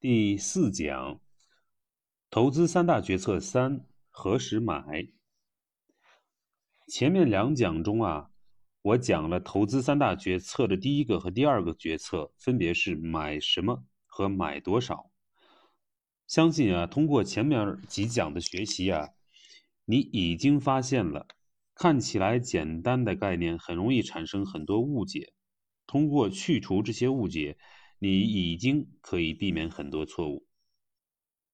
第四讲，投资三大决策三：何时买？前面两讲中啊，我讲了投资三大决策的第一个和第二个决策，分别是买什么和买多少。相信啊，通过前面几讲的学习啊，你已经发现了，看起来简单的概念很容易产生很多误解。通过去除这些误解。你已经可以避免很多错误。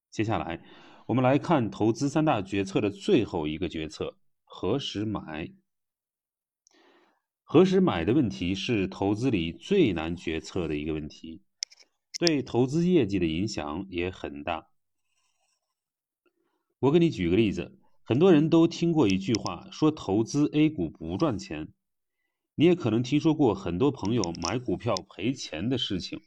接下来，我们来看投资三大决策的最后一个决策：何时买？何时买的问题是投资里最难决策的一个问题，对投资业绩的影响也很大。我给你举个例子，很多人都听过一句话，说投资 A 股不赚钱。你也可能听说过很多朋友买股票赔钱的事情。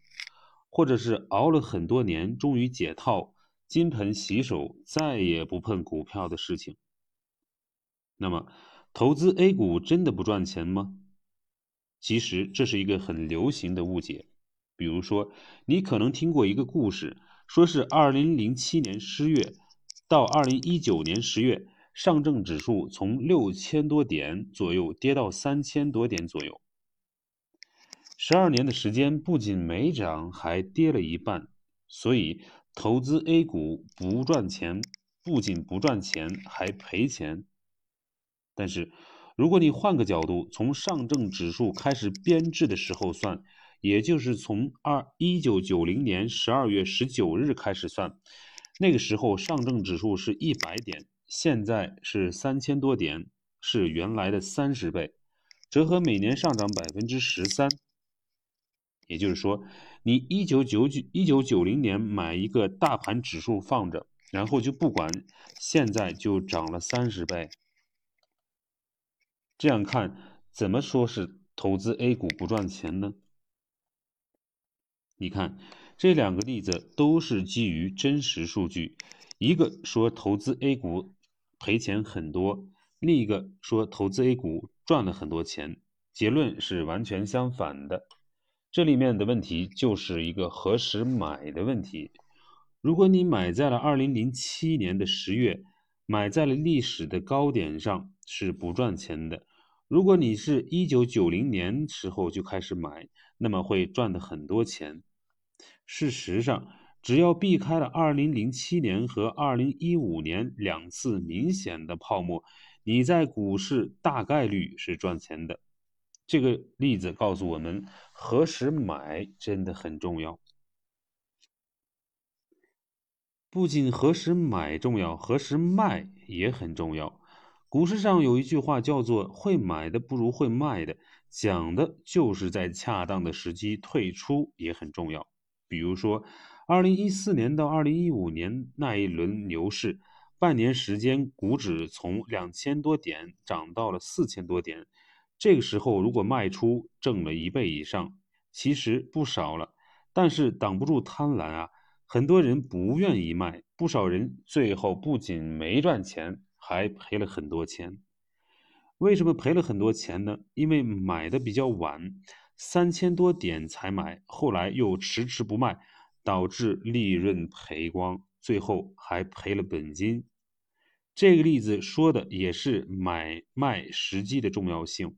或者是熬了很多年，终于解套，金盆洗手，再也不碰股票的事情。那么，投资 A 股真的不赚钱吗？其实这是一个很流行的误解。比如说，你可能听过一个故事，说是2007年十月到2019年十月，上证指数从六千多点左右跌到三千多点左右。十二年的时间不仅没涨，还跌了一半，所以投资 A 股不赚钱，不仅不赚钱，还赔钱。但是，如果你换个角度，从上证指数开始编制的时候算，也就是从二一九九零年十二月十九日开始算，那个时候上证指数是一百点，现在是三千多点，是原来的三十倍，折合每年上涨百分之十三。也就是说，你一九九九一九九零年买一个大盘指数放着，然后就不管，现在就涨了三十倍。这样看，怎么说是投资 A 股不赚钱呢？你看这两个例子都是基于真实数据，一个说投资 A 股赔钱很多，另一个说投资 A 股赚了很多钱，结论是完全相反的。这里面的问题就是一个何时买的问题。如果你买在了二零零七年的十月，买在了历史的高点上，是不赚钱的。如果你是一九九零年时候就开始买，那么会赚的很多钱。事实上，只要避开了二零零七年和二零一五年两次明显的泡沫，你在股市大概率是赚钱的。这个例子告诉我们，何时买真的很重要。不仅何时买重要，何时卖也很重要。股市上有一句话叫做“会买的不如会卖的”，讲的就是在恰当的时机退出也很重要。比如说，二零一四年到二零一五年那一轮牛市，半年时间，股指从两千多点涨到了四千多点。这个时候，如果卖出挣了一倍以上，其实不少了。但是挡不住贪婪啊，很多人不愿意卖，不少人最后不仅没赚钱，还赔了很多钱。为什么赔了很多钱呢？因为买的比较晚，三千多点才买，后来又迟迟不卖，导致利润赔光，最后还赔了本金。这个例子说的也是买卖时机的重要性。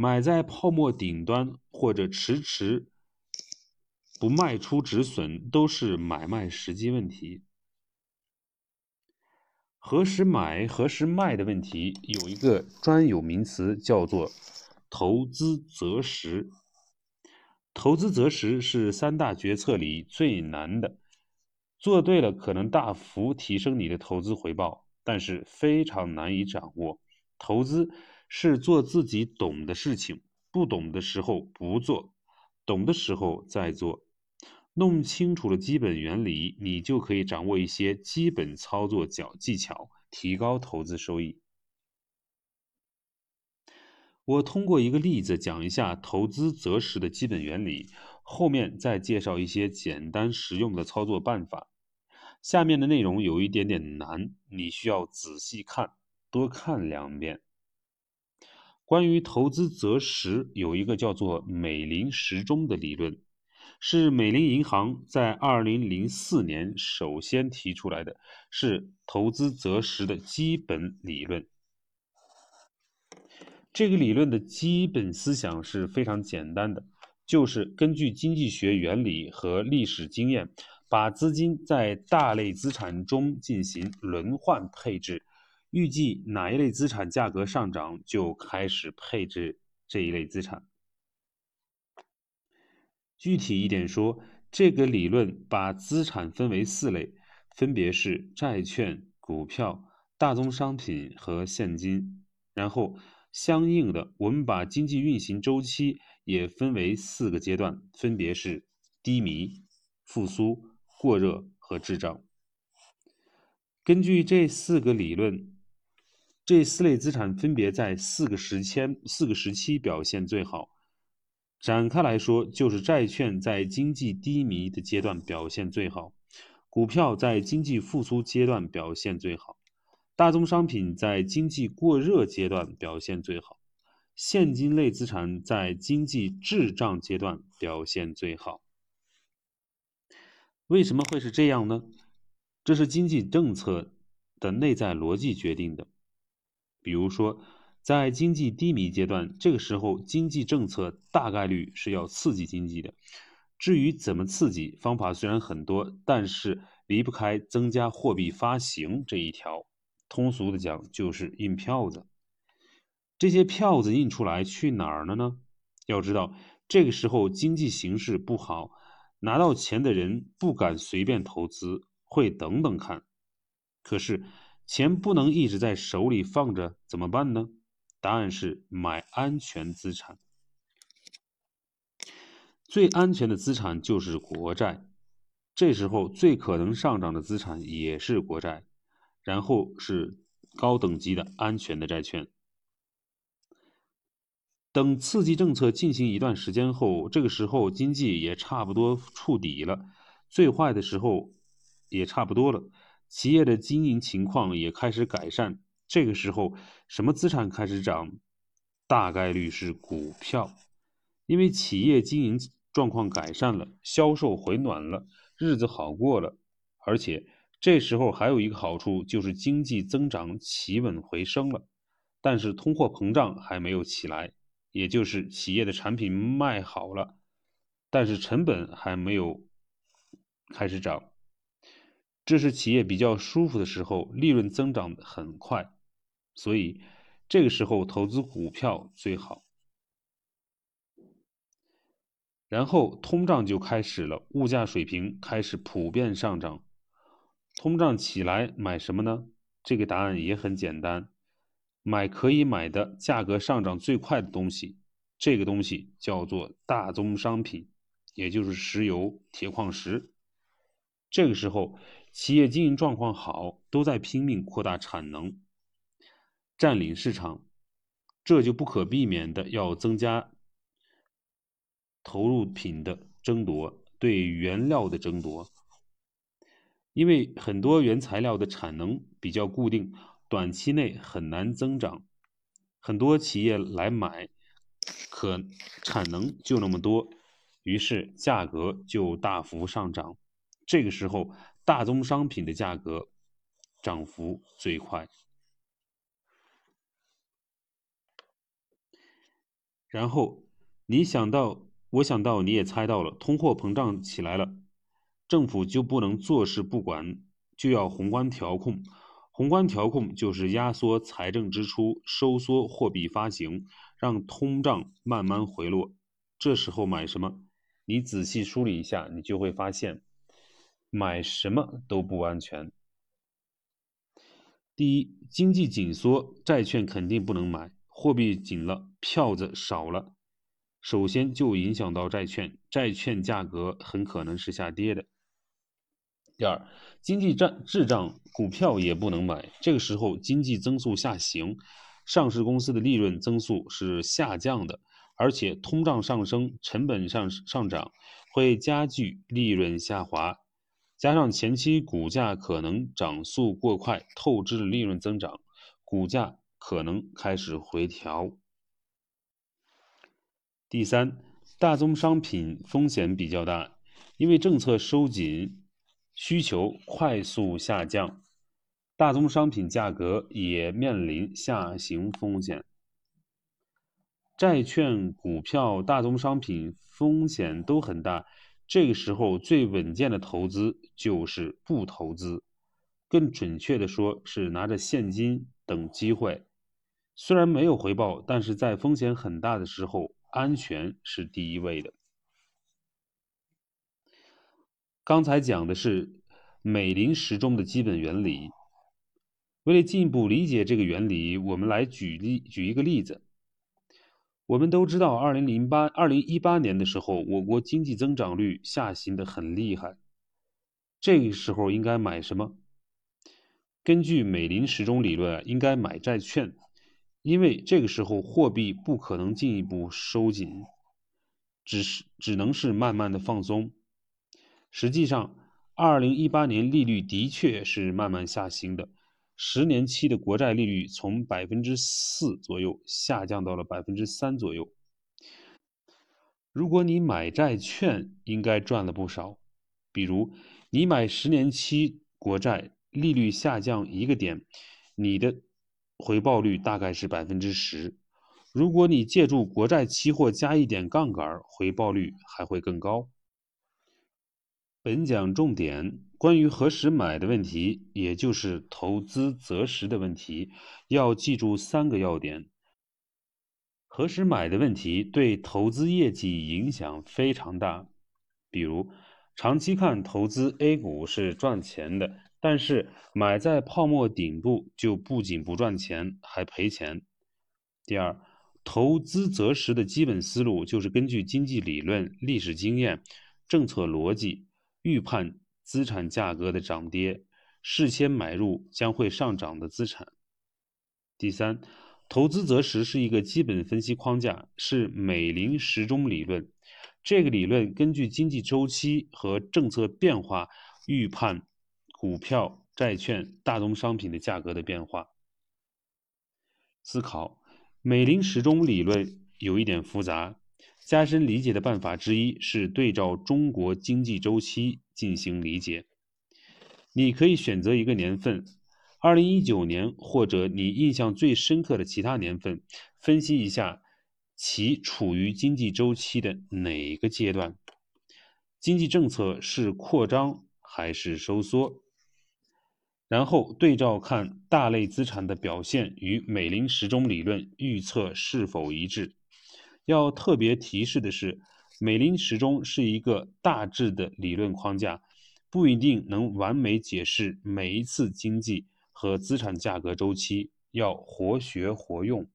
买在泡沫顶端，或者迟迟不卖出止损，都是买卖时机问题。何时买、何时卖的问题，有一个专有名词叫做“投资择时”。投资择时是三大决策里最难的，做对了可能大幅提升你的投资回报，但是非常难以掌握。投资。是做自己懂的事情，不懂的时候不做，懂的时候再做。弄清楚了基本原理，你就可以掌握一些基本操作脚技巧，提高投资收益。我通过一个例子讲一下投资择时的基本原理，后面再介绍一些简单实用的操作办法。下面的内容有一点点难，你需要仔细看，多看两遍。关于投资择时，有一个叫做美林时钟的理论。是美林银行在二零零四年首先提出来的，是投资择时的基本理论。这个理论的基本思想是非常简单的，就是根据经济学原理和历史经验，把资金在大类资产中进行轮换配置，预计哪一类资产价格上涨，就开始配置这一类资产。具体一点说，这个理论把资产分为四类，分别是债券、股票、大宗商品和现金，然后。相应的，我们把经济运行周期也分为四个阶段，分别是低迷、复苏、过热和滞胀。根据这四个理论，这四类资产分别在四个时间、四个时期表现最好。展开来说，就是债券在经济低迷的阶段表现最好，股票在经济复苏阶段表现最好。大宗商品在经济过热阶段表现最好，现金类资产在经济滞胀阶段表现最好。为什么会是这样呢？这是经济政策的内在逻辑决定的。比如说，在经济低迷阶段，这个时候经济政策大概率是要刺激经济的。至于怎么刺激，方法虽然很多，但是离不开增加货币发行这一条。通俗的讲，就是印票子。这些票子印出来去哪儿了呢？要知道，这个时候经济形势不好，拿到钱的人不敢随便投资，会等等看。可是钱不能一直在手里放着，怎么办呢？答案是买安全资产。最安全的资产就是国债，这时候最可能上涨的资产也是国债。然后是高等级的安全的债券。等刺激政策进行一段时间后，这个时候经济也差不多触底了，最坏的时候也差不多了，企业的经营情况也开始改善。这个时候，什么资产开始涨？大概率是股票，因为企业经营状况改善了，销售回暖了，日子好过了，而且。这时候还有一个好处，就是经济增长企稳回升了，但是通货膨胀还没有起来，也就是企业的产品卖好了，但是成本还没有开始涨，这是企业比较舒服的时候，利润增长很快，所以这个时候投资股票最好。然后通胀就开始了，物价水平开始普遍上涨。通胀起来买什么呢？这个答案也很简单，买可以买的价格上涨最快的东西。这个东西叫做大宗商品，也就是石油、铁矿石。这个时候，企业经营状况好，都在拼命扩大产能，占领市场，这就不可避免的要增加投入品的争夺，对原料的争夺。因为很多原材料的产能比较固定，短期内很难增长，很多企业来买，可产能就那么多，于是价格就大幅上涨。这个时候，大宗商品的价格涨幅最快。然后你想到，我想到，你也猜到了，通货膨胀起来了。政府就不能坐视不管，就要宏观调控。宏观调控就是压缩财政支出，收缩货币发行，让通胀慢慢回落。这时候买什么？你仔细梳理一下，你就会发现，买什么都不安全。第一，经济紧缩，债券肯定不能买，货币紧了，票子少了，首先就影响到债券，债券价格很可能是下跌的。第二，经济胀滞胀，股票也不能买。这个时候经济增速下行，上市公司的利润增速是下降的，而且通胀上升，成本上上涨，会加剧利润下滑。加上前期股价可能涨速过快，透支了利润增长，股价可能开始回调。第三，大宗商品风险比较大，因为政策收紧，需求快速下降，大宗商品价格也面临下行风险。债券、股票、大宗商品风险都很大，这个时候最稳健的投资就是不投资，更准确的说是拿着现金等机会。虽然没有回报，但是在风险很大的时候，安全是第一位的。刚才讲的是美林时钟的基本原理。为了进一步理解这个原理，我们来举例举一个例子。我们都知道，二零零八、二零一八年的时候，我国经济增长率下行的很厉害。这个时候应该买什么？根据美林时钟理论，应该买债券，因为这个时候货币不可能进一步收紧，只是只能是慢慢的放松。实际上，二零一八年利率的确是慢慢下行的。十年期的国债利率从百分之四左右下降到了百分之三左右。如果你买债券，应该赚了不少。比如，你买十年期国债，利率下降一个点，你的回报率大概是百分之十。如果你借助国债期货加一点杠杆，回报率还会更高。本讲重点关于何时买的问题，也就是投资择时的问题，要记住三个要点。何时买的问题对投资业绩影响非常大。比如，长期看投资 A 股是赚钱的，但是买在泡沫顶部就不仅不赚钱，还赔钱。第二，投资择时的基本思路就是根据经济理论、历史经验、政策逻辑。预判资产价格的涨跌，事先买入将会上涨的资产。第三，投资择时是一个基本分析框架，是美林时钟理论。这个理论根据经济周期和政策变化，预判股票、债券、大宗商品的价格的变化。思考，美林时钟理论有一点复杂。加深理解的办法之一是对照中国经济周期进行理解。你可以选择一个年份，二零一九年或者你印象最深刻的其他年份，分析一下其处于经济周期的哪个阶段，经济政策是扩张还是收缩，然后对照看大类资产的表现与美林时钟理论预测是否一致。要特别提示的是，美林时钟是一个大致的理论框架，不一定能完美解释每一次经济和资产价格周期，要活学活用。